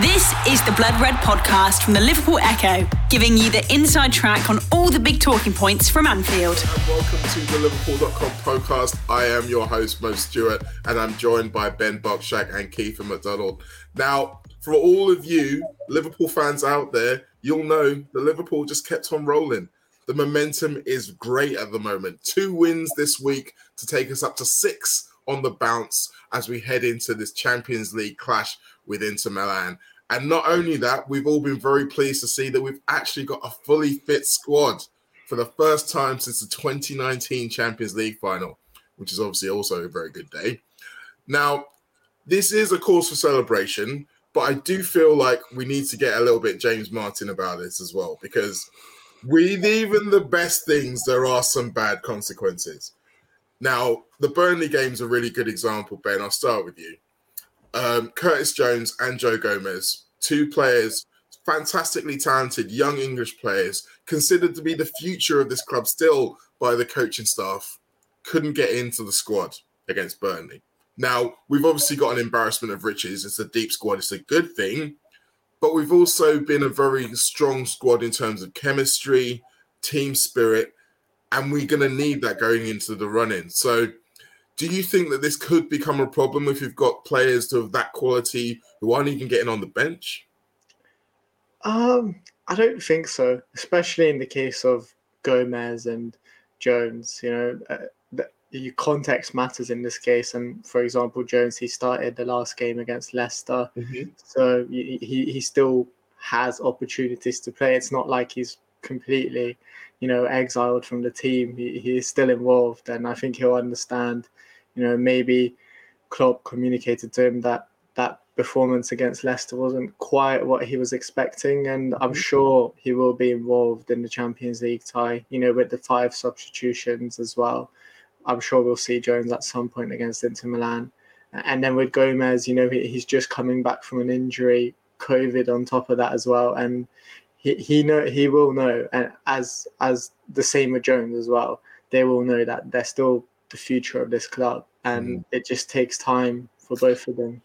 This is the Blood Red podcast from the Liverpool Echo, giving you the inside track on all the big talking points from Anfield. And welcome to the Liverpool.com podcast. I am your host, Mo Stewart, and I'm joined by Ben Bocsak and Keith McDonald. Now, for all of you Liverpool fans out there, you'll know the Liverpool just kept on rolling. The momentum is great at the moment. Two wins this week to take us up to six on the bounce as we head into this Champions League clash with Inter Milan. And not only that, we've all been very pleased to see that we've actually got a fully fit squad for the first time since the 2019 Champions League final, which is obviously also a very good day. Now, this is a cause for celebration, but I do feel like we need to get a little bit James Martin about this as well, because with even the best things, there are some bad consequences. Now, the Burnley game's a really good example, Ben. I'll start with you um, Curtis Jones and Joe Gomez, two players, fantastically talented young English players, considered to be the future of this club still by the coaching staff, couldn't get into the squad against Burnley. Now, we've obviously got an embarrassment of riches. It's a deep squad, it's a good thing, but we've also been a very strong squad in terms of chemistry, team spirit, and we're going to need that going into the run in. So, do you think that this could become a problem if you've got players of that quality who aren't even getting on the bench? Um, I don't think so, especially in the case of Gomez and Jones. You know, uh, the, the context matters in this case. And for example, Jones, he started the last game against Leicester, mm-hmm. so he, he still has opportunities to play. It's not like he's completely, you know, exiled from the team. He, he is still involved, and I think he'll understand you know, maybe Klopp communicated to him that that performance against Leicester wasn't quite what he was expecting, and I'm mm-hmm. sure he will be involved in the Champions League tie. You know, with the five substitutions as well. I'm sure we'll see Jones at some point against Inter Milan, and then with Gomez, you know, he's just coming back from an injury, COVID on top of that as well, and he he know he will know, and as as the same with Jones as well, they will know that they're still the future of this club, and mm. it just takes time for both of them.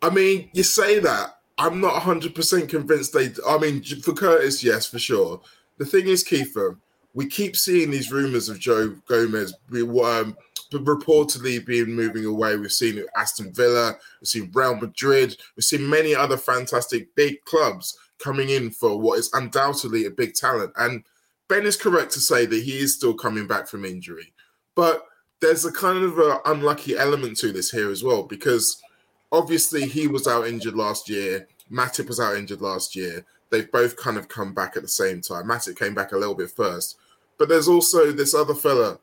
I mean, you say that. I'm not 100% convinced they. I mean, for Curtis, yes, for sure. The thing is, Kiefer, we keep seeing these rumors of Joe Gomez we, um, reportedly being moving away. We've seen Aston Villa, we've seen Real Madrid, we've seen many other fantastic big clubs coming in for what is undoubtedly a big talent. And Ben is correct to say that he is still coming back from injury. But there's a kind of a unlucky element to this here as well because obviously he was out injured last year. Matip was out injured last year. They've both kind of come back at the same time. Matip came back a little bit first, but there's also this other fella,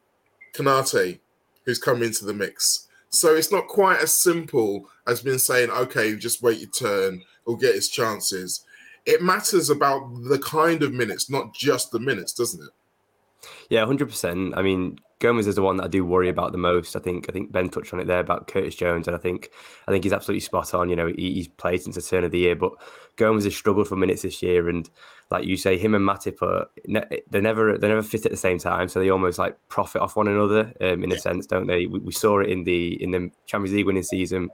Konate, who's come into the mix. So it's not quite as simple as being saying, okay, just wait your turn or get his chances. It matters about the kind of minutes, not just the minutes, doesn't it? Yeah, hundred percent. I mean, Gomez is the one that I do worry about the most. I think I think Ben touched on it there about Curtis Jones, and I think I think he's absolutely spot on. You know, he, he's played since the turn of the year, but Gomez has struggled for minutes this year, and like you say, him and Matip are they never they never fit at the same time, so they almost like profit off one another um, in a sense, don't they? We, we, saw it in the in the Champions League winning season.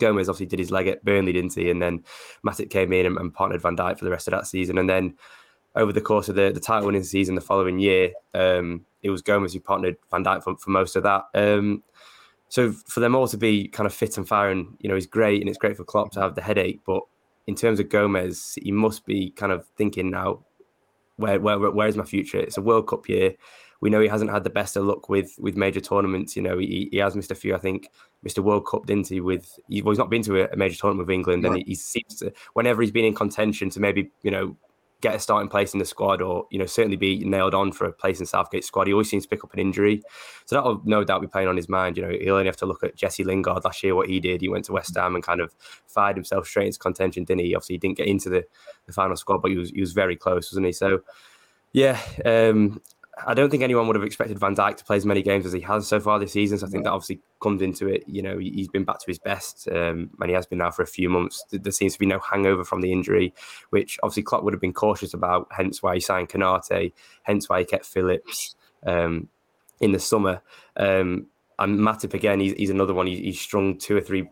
Gomez obviously did his leg at Burnley, didn't he? And then Matip came in and, and partnered Van Dijk for the rest of that season, and then over the course of the, the title winning season the following year, um, it was Gomez who partnered Van Dijk for, for most of that. Um, so for them all to be kind of fit and firing, you know, is great, and it's great for Klopp to have the headache. But in terms of Gomez, he must be kind of thinking now, where where where is my future? It's a World Cup year. We know he hasn't had the best of luck with with major tournaments. You know, he, he has missed a few. I think missed a World Cup, didn't he? With well, he's not been to a, major tournament with England, and he, he seems to whenever he's been in contention to maybe you know get a starting place in the squad or, you know, certainly be nailed on for a place in Southgate squad. He always seems to pick up an injury. So that'll no doubt be playing on his mind. You know, he'll only have to look at Jesse Lingard last year, what he did. He went to West Ham and kind of fired himself straight into contention, didn't he? Obviously, he didn't get into the, the final squad, but he was, he was very close, wasn't he? So, yeah, um, I don't think anyone would have expected Van Dijk to play as many games as he has so far this season. So I think that obviously comes into it. You know, he's been back to his best, um, and he has been now for a few months. There seems to be no hangover from the injury, which obviously Klopp would have been cautious about. Hence why he signed Konate. Hence why he kept Phillips um, in the summer. Um, and Matip again, he's, he's another one. He's, he's strung two or three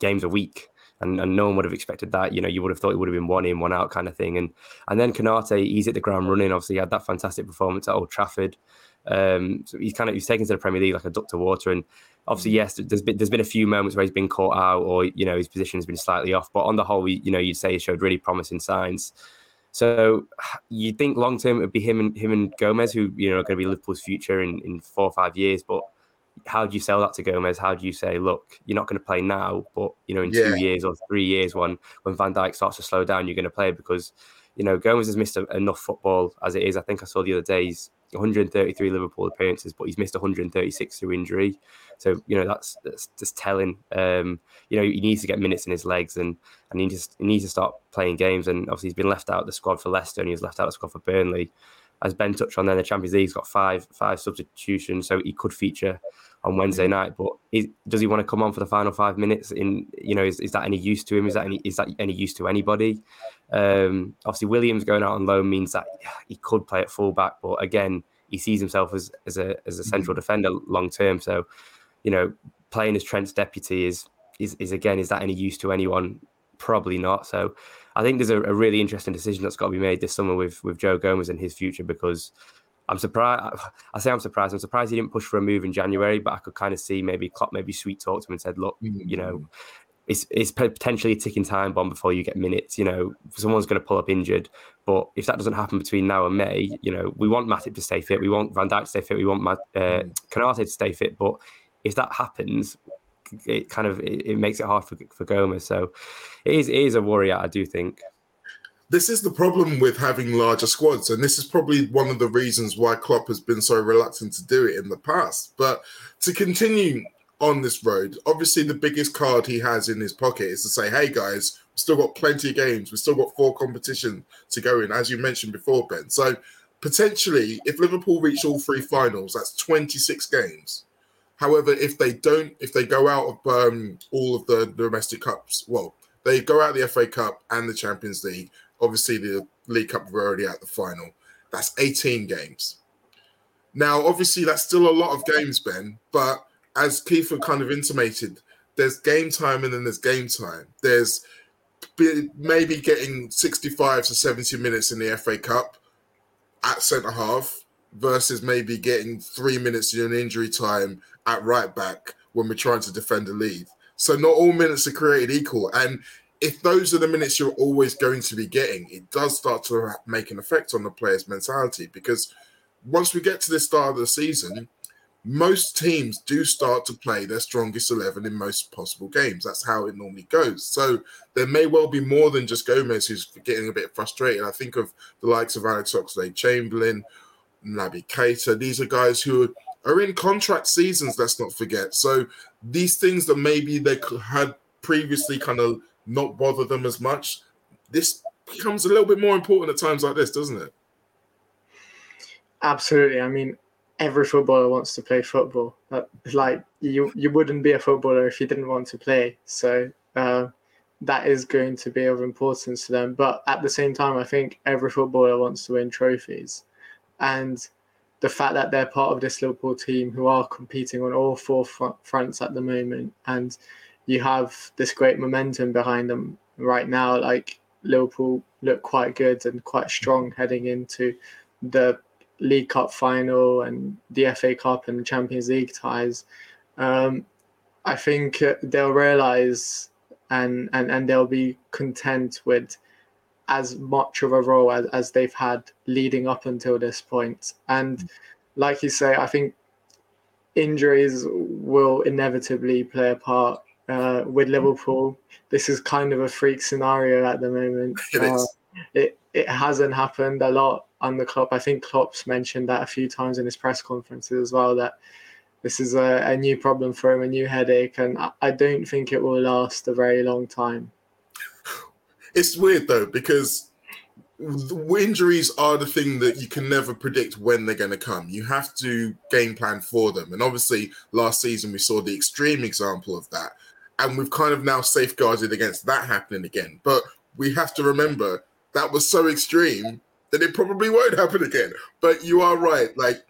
games a week and, and no one would have expected that. You know, you would have thought it would have been one in, one out kind of thing. And and then Konate, he's at the ground running. Obviously, he had that fantastic performance at Old Trafford. Um, so he's kind of he's taken to the Premier League like a duck to water. And obviously, yes, there's been there's been a few moments where he's been caught out or you know his position has been slightly off. But on the whole, you know, you'd say he showed really promising signs. So you think long term it would be him and him and Gomez, who you know are going to be Liverpool's future in, in four or five years. But how do you sell that to Gomez? How do you say, look, you're not going to play now, but you know in yeah. two years or three years when when Van Dijk starts to slow down, you're going to play because you know Gomez has missed enough football as it is. I think I saw the other days 133 Liverpool appearances, but he's missed 136 through injury. So you know that's that's just telling. Um, you know he needs to get minutes in his legs, and and he just he needs to start playing games. And obviously he's been left out of the squad for Leicester, and he was left out of the squad for Burnley. As Ben touched on, then the Champions League's got five five substitutions, so he could feature on Wednesday night. But is, does he want to come on for the final five minutes? In you know, is, is that any use to him? Is that any is that any use to anybody? Um, obviously, Williams going out on loan means that he could play at fullback, but again, he sees himself as as a as a central mm-hmm. defender long term. So, you know, playing as Trent's deputy is is is again is that any use to anyone? Probably not. So, I think there's a, a really interesting decision that's got to be made this summer with with Joe Gomez and his future because I'm surprised. I say I'm surprised. I'm surprised he didn't push for a move in January, but I could kind of see maybe Klopp maybe sweet talked to him and said, "Look, mm-hmm. you know, mm. it's it's potentially a ticking time bomb before you get minutes. You know, someone's going to pull up injured, but if that doesn't happen between now and May, you know, we want Matip to stay fit, we want Van Dijk to stay fit, we want uh, mm. To stay fit. But if that happens, it kind of it, it makes it hard for for Gomez. So it is it is a worry. I do think this is the problem with having larger squads, and this is probably one of the reasons why Klopp has been so reluctant to do it in the past. But to continue on this road, obviously the biggest card he has in his pocket is to say, "Hey guys, we've still got plenty of games. We've still got four competition to go in, as you mentioned before, Ben." So potentially, if Liverpool reach all three finals, that's twenty-six games. However, if they don't, if they go out of um, all of the domestic cups, well, they go out the FA Cup and the Champions League Obviously, the League Cup were already at the final. That's 18 games. Now, obviously, that's still a lot of games, Ben. But as Kiefer kind of intimated, there's game time and then there's game time. There's maybe getting 65 to 70 minutes in the FA Cup at centre half versus maybe getting three minutes in an injury time at right back when we're trying to defend a lead. So not all minutes are created equal. And if those are the minutes you're always going to be getting, it does start to make an effect on the player's mentality because once we get to the start of the season, most teams do start to play their strongest 11 in most possible games. That's how it normally goes. So there may well be more than just Gomez who's getting a bit frustrated. I think of the likes of Alex Oxlade Chamberlain, Naby Keita. These are guys who are in contract seasons, let's not forget. So these things that maybe they had previously kind of not bother them as much. This becomes a little bit more important at times like this, doesn't it? Absolutely. I mean, every footballer wants to play football. Like you, you wouldn't be a footballer if you didn't want to play. So uh, that is going to be of importance to them. But at the same time, I think every footballer wants to win trophies, and the fact that they're part of this Liverpool team who are competing on all four fronts at the moment, and you have this great momentum behind them right now. Like Liverpool look quite good and quite strong heading into the League Cup final and the FA Cup and the Champions League ties. Um, I think they'll realise and, and, and they'll be content with as much of a role as, as they've had leading up until this point. And like you say, I think injuries will inevitably play a part uh, with Liverpool. This is kind of a freak scenario at the moment. It uh. It, it hasn't happened a lot on the club. I think Klopp's mentioned that a few times in his press conferences as well that this is a, a new problem for him, a new headache, and I, I don't think it will last a very long time. It's weird though because injuries are the thing that you can never predict when they're going to come. You have to game plan for them. And obviously, last season we saw the extreme example of that and we've kind of now safeguarded against that happening again. But we have to remember that was so extreme that it probably won't happen again. But you are right. Like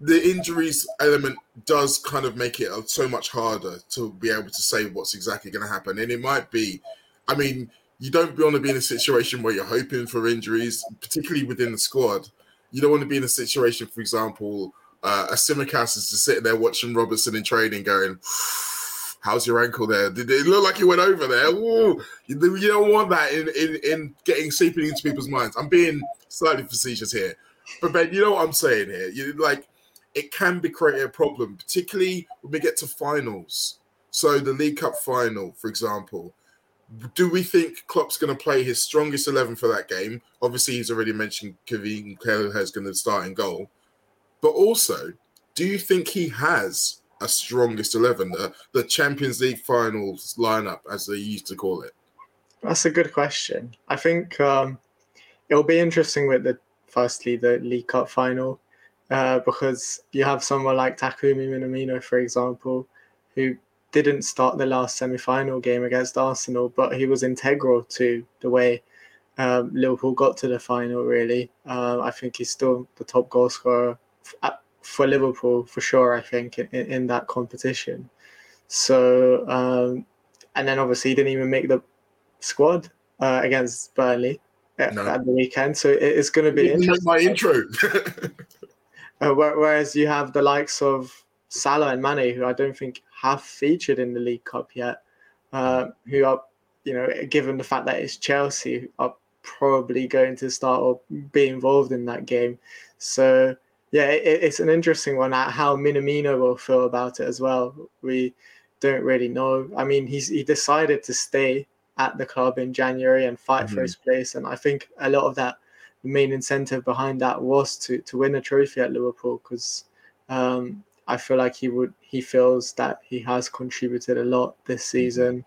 the injuries element does kind of make it so much harder to be able to say what's exactly going to happen. And it might be, I mean, you don't want to be in a situation where you're hoping for injuries, particularly within the squad. You don't want to be in a situation, for example, uh, a Tsimikas is just sitting there watching Robertson in training, going, "How's your ankle there? Did it look like you went over there?" Ooh. You, you don't want that in, in in getting seeping into people's minds. I'm being slightly facetious here, but Ben, you know what I'm saying here. You like it can be creating a problem, particularly when we get to finals. So the League Cup final, for example, do we think Klopp's going to play his strongest eleven for that game? Obviously, he's already mentioned Kevin is going to start in goal, but also, do you think he has a strongest eleven, the, the Champions League finals lineup, as they used to call it? That's a good question. I think um, it'll be interesting with the firstly the League Cup final uh, because you have someone like Takumi Minamino, for example, who didn't start the last semi-final game against Arsenal, but he was integral to the way um, Liverpool got to the final. Really, uh, I think he's still the top goal scorer f- for Liverpool for sure. I think in, in that competition. So, um, and then obviously he didn't even make the squad uh, against Burnley at, no. at, the weekend. So it's going to be my intro. Uh, whereas you have the likes of Salah and Mane, who I don't think have featured in the League Cup yet, uh, who are, you know, given the fact that it's Chelsea, are probably going to start or be involved in that game. So, yeah, it, it's an interesting one. How Minamino will feel about it as well. We don't really know. I mean, he's he decided to stay at the club in January and fight mm-hmm. for his place, and I think a lot of that the main incentive behind that was to to win a trophy at Liverpool because um, I feel like he would he feels that he has contributed a lot this mm-hmm. season,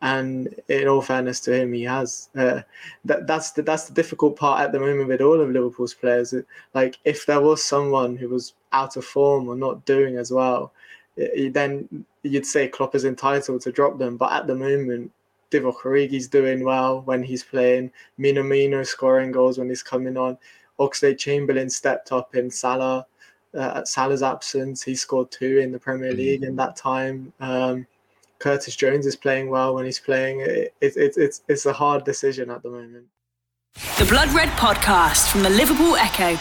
and in all fairness to him, he has. Uh, that that's the that's the difficult part at the moment with all of Liverpool's players. Like if there was someone who was out of form or not doing as well, then you'd say Klopp is entitled to drop them. But at the moment, Divock Origi's doing well when he's playing. Minamino scoring goals when he's coming on. Oxlade Chamberlain stepped up in Salah. Uh, Salah's absence, he scored two in the Premier League mm. in that time. Um, Curtis Jones is playing well when he's playing. It, it, it, it's it's a hard decision at the moment. The Blood Red Podcast from the Liverpool Echo.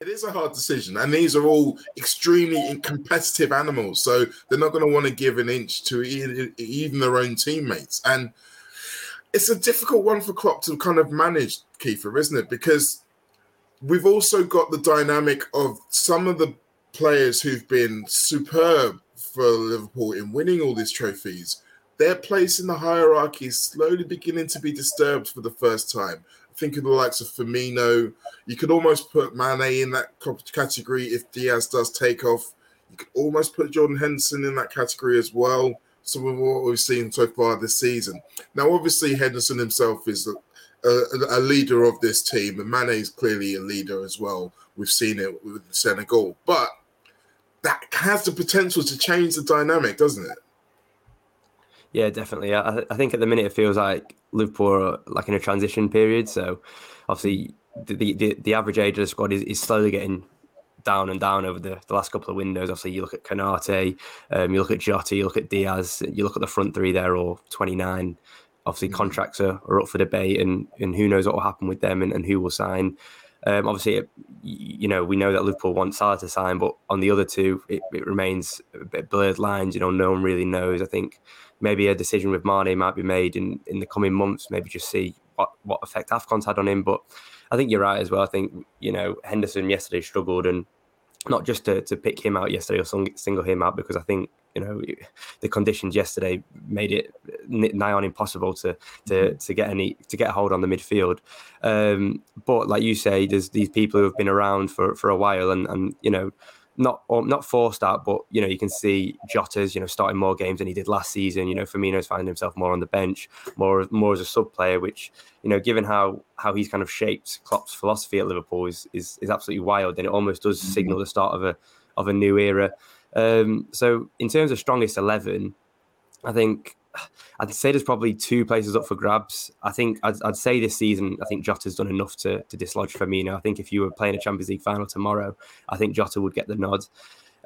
It is a hard decision, and these are all extremely competitive animals, so they're not going to want to give an inch to even their own teammates. And it's a difficult one for Klopp to kind of manage, Kiefer, isn't it? Because we've also got the dynamic of some of the players who've been superb for Liverpool in winning all these trophies. Their place in the hierarchy is slowly beginning to be disturbed for the first time think of the likes of Firmino. You could almost put Mane in that category if Diaz does take off. You could almost put Jordan Henderson in that category as well. Some of what we've seen so far this season. Now, obviously, Henderson himself is a, a, leader of this team, and Mane is clearly a leader as well. We've seen it with Senegal, but that has the potential to change the dynamic, doesn't it? Yeah, definitely. I, I think at the minute it feels like Liverpool are like in a transition period. So obviously the the, the average age of the squad is, is slowly getting down and down over the, the last couple of windows. Obviously, you look at Konate, um, you look at Jota, you look at Diaz, you look at the front three there, or 29. Obviously, mm-hmm. contracts are, are up for debate, and, and who knows what will happen with them and, and who will sign. Um, obviously, it, you know, we know that Liverpool want Salah to sign, but on the other two, it, it remains a bit blurred lines. You know, no one really knows. I think maybe a decision with Mane might be made in, in the coming months. Maybe just see what, what effect Afcon's had on him. But I think you're right as well. I think you know Henderson yesterday struggled, and not just to, to pick him out yesterday or single him out because I think you know the conditions yesterday made it nigh on impossible to to mm-hmm. to get any to get a hold on the midfield. Um, but like you say, there's these people who have been around for for a while, and and you know not or not forced out, but you know you can see Jota's you know starting more games than he did last season. You know Firmino's finding himself more on the bench, more more as a sub player, which you know given how how he's kind of shaped Klopp's philosophy at Liverpool is is, is absolutely wild, and it almost does mm-hmm. signal the start of a of a new era. Um, so in terms of strongest eleven, I think I'd say there's probably two places up for grabs. I think I'd, I'd say this season, I think Jota's done enough to, to dislodge Firmino. I think if you were playing a Champions League final tomorrow, I think Jota would get the nod.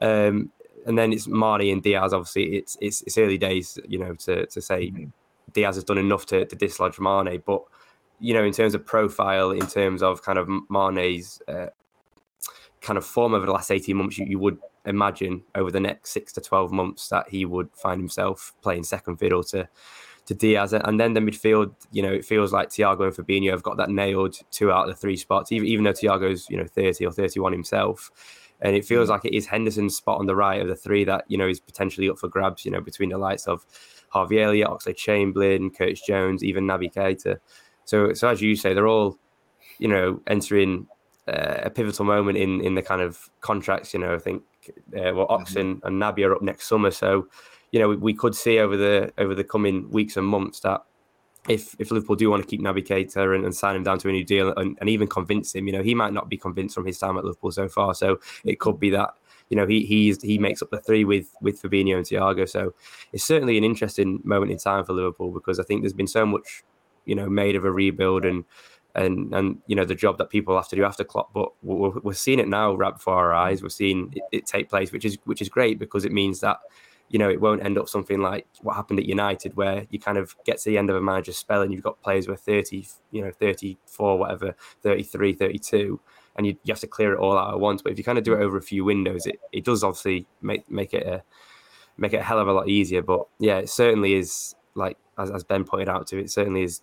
Um, and then it's Mane and Diaz. Obviously, it's it's, it's early days, you know, to to say mm-hmm. Diaz has done enough to, to dislodge Mane. But you know, in terms of profile, in terms of kind of Mane's uh, kind of form over the last eighteen months, you, you would imagine over the next six to twelve months that he would find himself playing second fiddle to to Diaz, and then the midfield. You know, it feels like Thiago and Fabinho have got that nailed two out of the three spots. Even even though Thiago's you know thirty or thirty one himself, and it feels mm. like it is Henderson's spot on the right of the three that you know is potentially up for grabs. You know, between the likes of Harvey Elliott, Oxlade Chamberlain, Curtis Jones, even Naby Keita. So, so as you say, they're all you know entering uh, a pivotal moment in in the kind of contracts. You know, I think uh, well, Oxen mm-hmm. and Naby are up next summer, so you know we, we could see over the over the coming weeks and months that if if Liverpool do want to keep Naby Keita and, and sign him down to a new deal and, and, even convince him, you know, he might not be convinced from his time at Liverpool so far. So it could be that you know he he's he makes up the three with with Fabinho and Thiago. So it's certainly an interesting moment in time for Liverpool because I think there's been so much you know made of a rebuild and and and you know the job that people have to do after Klopp. But we're, we're seeing it now right before our eyes. We're seeing it, it take place, which is which is great because it means that you know, it won't end up something like what happened at United, where you kind of get to the end of a manager's spell and you've got players who are 30, you know, 34, whatever, 33, 32, and you, you have to clear it all out at once. But if you kind of do it over a few windows, it, it does obviously make make it a make it a hell of a lot easier. But yeah, it certainly is like as, as Ben pointed out to it, certainly is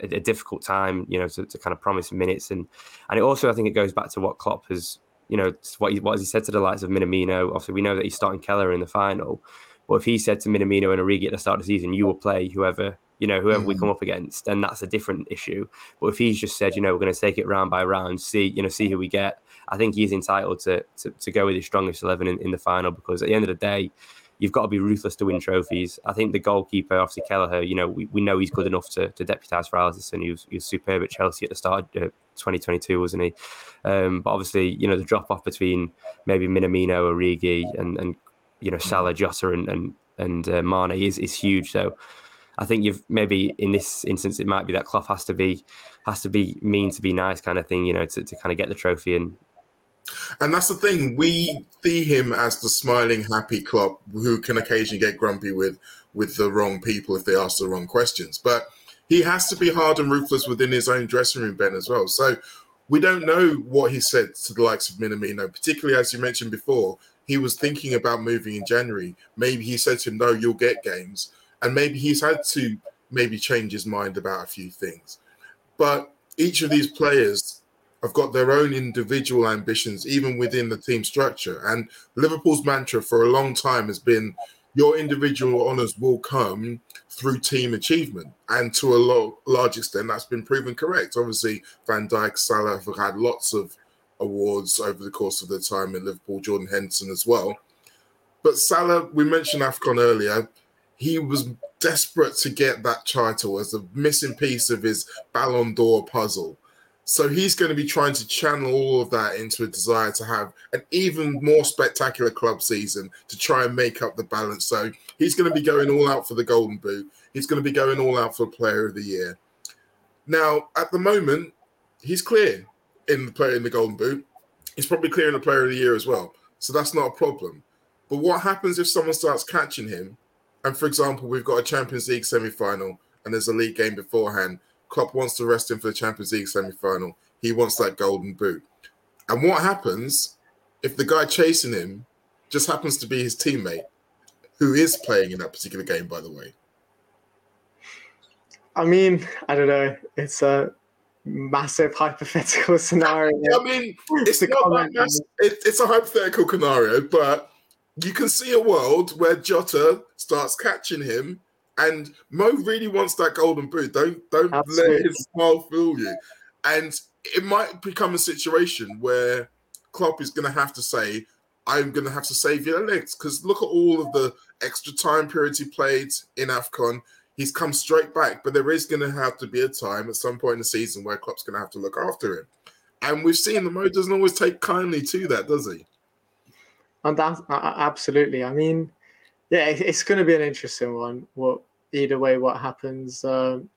a, difficult time, you know, to, to kind of promise minutes and and it also I think it goes back to what Klopp has you know, what he, what has he said to the likes of Minamino? Obviously, we know that he's starting Kelleher in the final. But if he said to Minamino and Origi at the start of the season, you will play whoever, you know, whoever mm. we come up against, then that's a different issue. But if he's just said, you know, we're going to take it round by round, see, you know, see who we get, I think he's entitled to to, to go with his strongest 11 in, in the final because at the end of the day, you've got to be ruthless to win trophies. I think the goalkeeper, obviously Kelleher, you know, we, we know he's good enough to, to deputise for Alisson. He was, he was superb at Chelsea at the start of uh, 2022, wasn't he? Um, but obviously, you know, the drop off between maybe Minamino, Origi, and, and you know, Salah, Jota, and, and, and uh, Mane is, is huge. So I think you've maybe in this instance, it might be that Klopp has to be has to be mean to be nice kind of thing, you know, to, to kind of get the trophy and and that's the thing. We see him as the smiling, happy Klopp who can occasionally get grumpy with with the wrong people if they ask the wrong questions. But he has to be hard and ruthless within his own dressing room, Ben, as well. So we don't know what he said to the likes of Minamino, particularly as you mentioned before. He was thinking about moving in January. Maybe he said to him, "No, you'll get games," and maybe he's had to maybe change his mind about a few things. But each of these players have got their own individual ambitions, even within the team structure. And Liverpool's mantra for a long time has been your individual honours will come through team achievement. And to a lo- large extent, that's been proven correct. Obviously, Van Dijk, Salah have had lots of awards over the course of their time in Liverpool, Jordan Henderson as well. But Salah, we mentioned AFCON earlier, he was desperate to get that title as a missing piece of his Ballon d'Or puzzle. So he's going to be trying to channel all of that into a desire to have an even more spectacular club season to try and make up the balance. So he's going to be going all out for the Golden Boot. He's going to be going all out for Player of the Year. Now, at the moment, he's clear in the player in the Golden Boot. He's probably clear in the Player of the Year as well. So that's not a problem. But what happens if someone starts catching him? And for example, we've got a Champions League semi-final and there's a league game beforehand Klopp wants to rest him for the Champions League semi-final. He wants that golden boot. And what happens if the guy chasing him just happens to be his teammate, who is playing in that particular game, by the way? I mean, I don't know. It's a massive hypothetical scenario. I mean, it's, it's not that mass- it, it's a hypothetical scenario, but you can see a world where Jota starts catching him and Mo really wants that golden boot. Don't don't Absolutely. let his smile fool you. And it might become a situation where Klopp is going to have to say, "I'm going to have to save your legs," because look at all of the extra time periods he played in Afcon. He's come straight back, but there is going to have to be a time at some point in the season where Klopp's going to have to look after him. And we've seen the Mo doesn't always take kindly to that, does he? And that absolutely. I mean, yeah, it's going to be an interesting one. What either way, what happens? Um,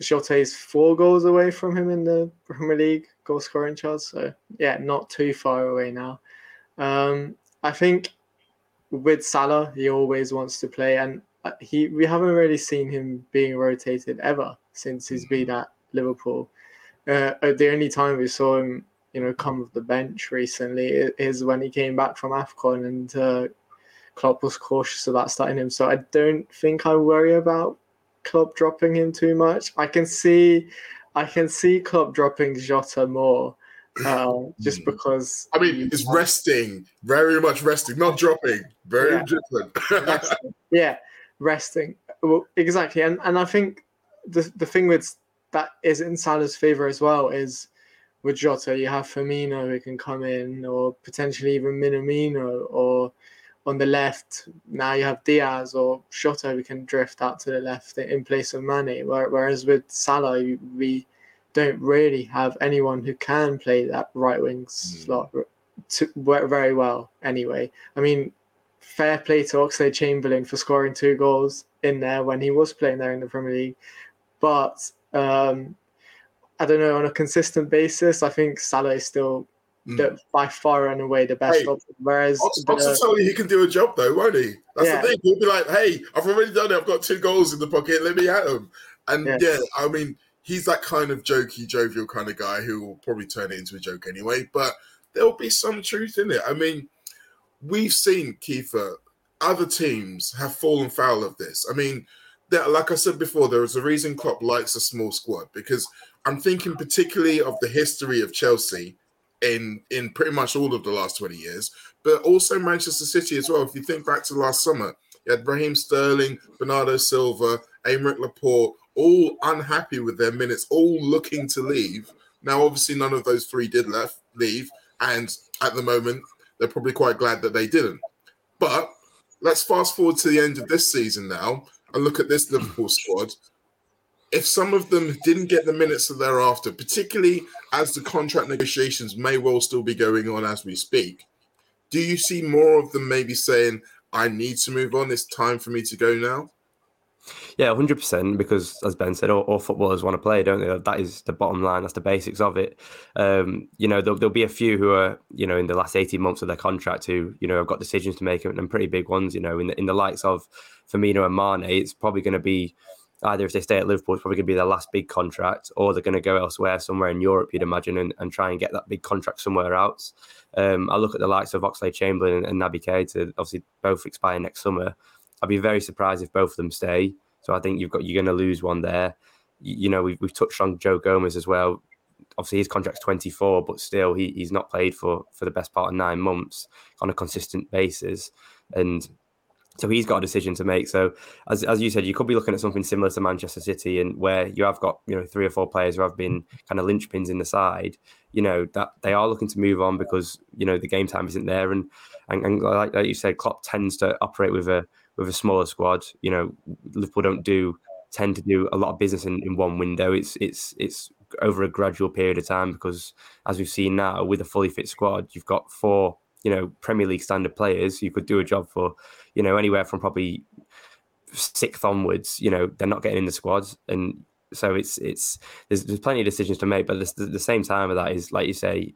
Jota is four goals away from him in the Premier League goal scoring charts. So yeah, not too far away now. Um, I think with Salah, he always wants to play, and uh, he we haven't really seen him being rotated ever since he's been at Liverpool. Uh, uh the only time we saw him, you know, come off the bench recently is when he came back from Afcon, and uh, Klopp was cautious about starting him. So I don't think I worry about Klopp dropping him too much. I can see, I can see Klopp dropping Jota more, uh, just hmm. because. I mean, he's resting, very much resting, not dropping. Very yeah. different. resting. Yeah, resting. Well, exactly, and and I think the the thing with that is in Salah's favor as well is with Jota, you have Firmino who can come in, or potentially even Minamino, or on the left, now you have Diaz or Jota who can drift out to the left in place of Mane. Whereas with Salah, we don't really have anyone who can play that right wing mm. slot to, very well anyway. I mean, fair play to Oxlade Chamberlain for scoring two goals in there when he was playing there in the Premier League. But um, I don't know, on a consistent basis, I think Salah is still mm. by far and away the best hey, option. Whereas Ox, the, tell you he can do a job though, won't he? That's yeah. the thing. He'll be like, "Hey, I've already done it. I've got two goals in the pocket. Let me at him." And yeah, yeah I mean, he's that kind of jokey, jovial kind of guy who will probably turn it into a joke anyway. But there'll be some truth in it. I mean, we've seen Kiefer. Other teams have fallen foul of this. I mean, like I said before, there is a reason Klopp likes a small squad because I'm thinking particularly of the history of Chelsea in in pretty much all of the last 20 years, but also Manchester City as well. If you think back to last summer, you had Raheem Sterling, Bernardo Silva, Aymeric Laporte, all unhappy with their minutes, all looking to leave. Now, obviously, none of those three did left leave, and at the moment, they're probably quite glad that they didn't. But let's fast forward to the end of this season now and look at this Liverpool squad if some of them didn't get the minutes thereafter, particularly as the contract negotiations may well still be going on as we speak, do you see more of them maybe saying, I need to move on, it's time for me to go now? Yeah, 100%. Because as Ben said, all, all, footballers want to play, don't they? That is the bottom line. That's the basics of it. Um, you know, there'll, there'll, be a few who are, you know, in the last 18 months of their contract who, you know, have got decisions to make and pretty big ones, you know, in the, in the likes of Firmino and Mane, it's probably going to be either if they stay at Liverpool, it's probably going to be their last big contract, or they're going to go elsewhere, somewhere in Europe, you'd imagine, and, and try and get that big contract somewhere else. Um, I look at the likes of Oxlade Chamberlain and, and Naby Keita, obviously both expire next summer. I'd be very surprised if both of them stay. So I think you've got you're going to lose one there. You, you know, we've, we've touched on Joe Gomez as well. Obviously, his contract's 24, but still, he, he's not played for for the best part of nine months on a consistent basis. And so he's got a decision to make. So as, as you said, you could be looking at something similar to Manchester City, and where you have got you know three or four players who have been kind of linchpins in the side. You know that they are looking to move on because you know the game time isn't there, and and, and like, like you said, Klopp tends to operate with a with a smaller squad. You know, Liverpool don't do tend to do a lot of business in, in one window. It's it's it's over a gradual period of time because as we've seen now with a fully fit squad, you've got four you know Premier League standard players you could do a job for you know anywhere from probably sixth onwards you know they're not getting in the squads. And so it's it's there's, there's plenty of decisions to make but the, the same time of that is like you say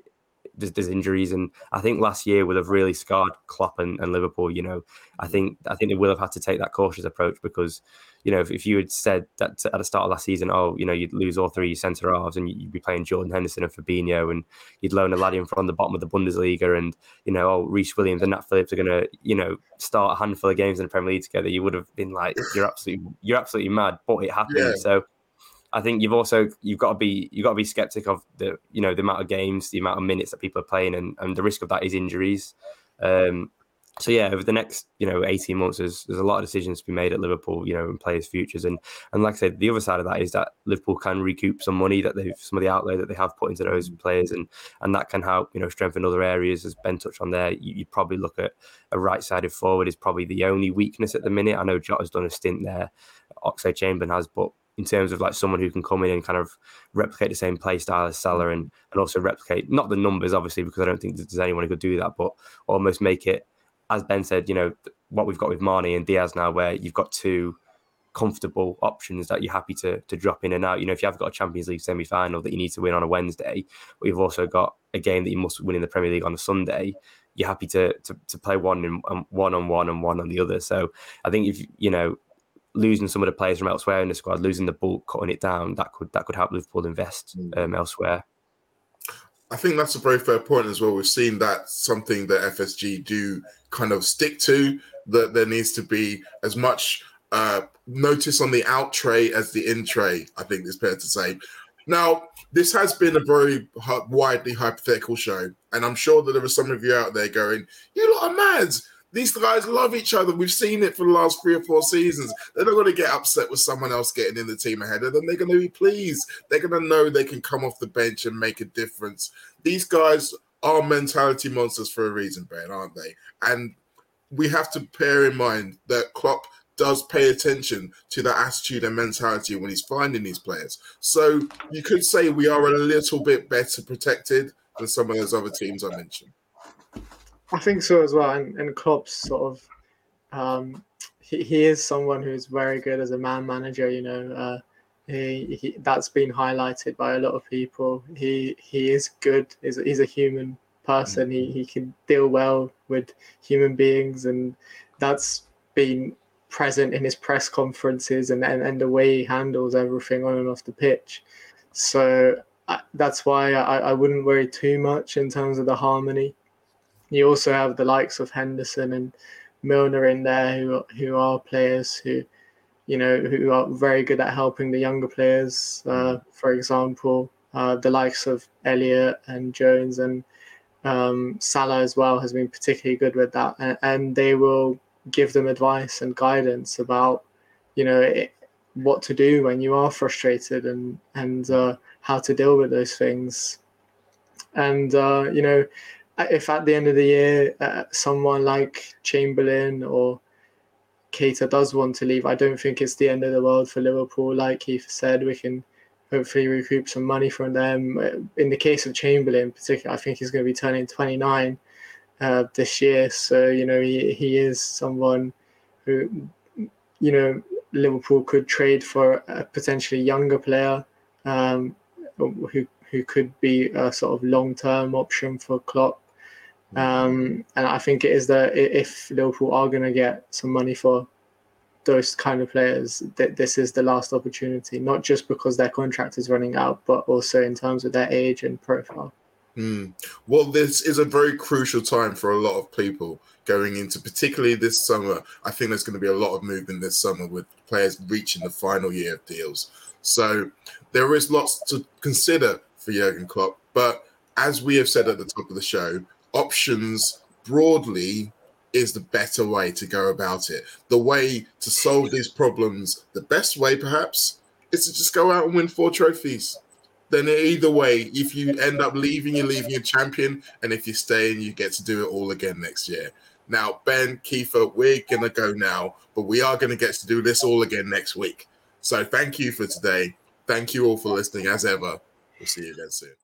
there's, there's, injuries and I think last year would have really scarred Klopp and, and Liverpool you know I mm. think I think they will have had to take that cautious approach because you know, if, if you had said that at the start of last season, oh, you know, you'd lose all three centre halves and you'd be playing Jordan Henderson and Fabinho and you'd loan a lad in from the bottom of the Bundesliga and, you know, oh, Rhys Williams and Nat Phillips are going to, you know, start a handful of games in the Premier League together, you would have been like, you're absolutely, you're absolutely mad, but it happened. Yeah. So, I think you've also you've got to be you've got to be skeptic of the you know the amount of games, the amount of minutes that people are playing, and, and the risk of that is injuries. Um, so yeah, over the next you know eighteen months, there's there's a lot of decisions to be made at Liverpool, you know, and players' futures, and and like I said, the other side of that is that Liverpool can recoup some money that they've some of the outlay that they have put into those players, and and that can help you know strengthen other areas. As Ben touched on there, you, would probably look at a right-sided forward is probably the only weakness at the minute. I know Jota's done a stint there, Oxlade Chamberlain has, but in terms of like someone who can come in and kind of replicate the same play style as Salah and, and also replicate not the numbers obviously because I don't think there's anyone who could do that, but almost make it as Ben said, you know, what we've got with Mane and Diaz now, where you've got two comfortable options that you're happy to to drop in and out. You know, if you have got a Champions League semi final that you need to win on a Wednesday, but you've also got a game that you must win in the Premier League on a Sunday, you're happy to to, to play one in um, one on one and one on the other. So I think if you know losing some of the players from elsewhere in the squad, losing the bulk, cutting it down, that could that could help Liverpool invest mm. um, elsewhere. I think that's a very fair point as well. We've seen that something that FSG do kind of stick to. That there needs to be as much uh, notice on the out tray as the in tray. I think it's fair to say. Now, this has been a very widely hypothetical show, and I'm sure that there are some of you out there going, "You lot are mad." These guys love each other. We've seen it for the last three or four seasons. They're not going to get upset with someone else getting in the team ahead of them. They're going to be pleased. They're going to know they can come off the bench and make a difference. These guys are mentality monsters for a reason, Ben, aren't they? And we have to bear in mind that Klopp does pay attention to that attitude and mentality when he's finding these players. So you could say we are a little bit better protected than some of those other teams I mentioned. I think so as well. And, and Klopp's sort of, um, he, he is someone who's very good as a man manager. You know, uh, he, he that's been highlighted by a lot of people. He he is good. He's, he's a human person. He he can deal well with human beings, and that's been present in his press conferences and and, and the way he handles everything on and off the pitch. So I, that's why I, I wouldn't worry too much in terms of the harmony. You also have the likes of Henderson and Milner in there, who who are players who, you know, who are very good at helping the younger players. Uh, for example, uh, the likes of Elliott and Jones and um, Salah as well has been particularly good with that, and, and they will give them advice and guidance about, you know, it, what to do when you are frustrated and and uh, how to deal with those things. And uh, you know, if at the end of the year uh, someone like Chamberlain or Keita does want to leave, I don't think it's the end of the world for Liverpool. Like Keith said, we can hopefully recoup some money from them. In the case of Chamberlain, particularly, I think he's going to be turning 29 uh, this year. So you know he he is someone who you know Liverpool could trade for a potentially younger player um, who who could be a sort of long term option for Klopp. Um, and I think it is that if Liverpool are going to get some money for those kind of players, that this is the last opportunity, not just because their contract is running out, but also in terms of their age and profile. Mm. Well, this is a very crucial time for a lot of people going into, particularly this summer. I think there's going to be a lot of movement this summer with players reaching the final year of deals. So there is lots to consider for Jurgen Klopp. But as we have said at the top of the show, options broadly is the better way to go about it. The way to solve these problems, the best way perhaps, is to just go out and win four trophies. Then either way, if you end up leaving, you're leaving a champion, and if you stay, you get to do it all again next year. Now, Ben, Kiefer, we're gonna go now, but we are gonna get to do this all again next week. So thank you for today. Thank you all for listening as ever. We'll see you again soon.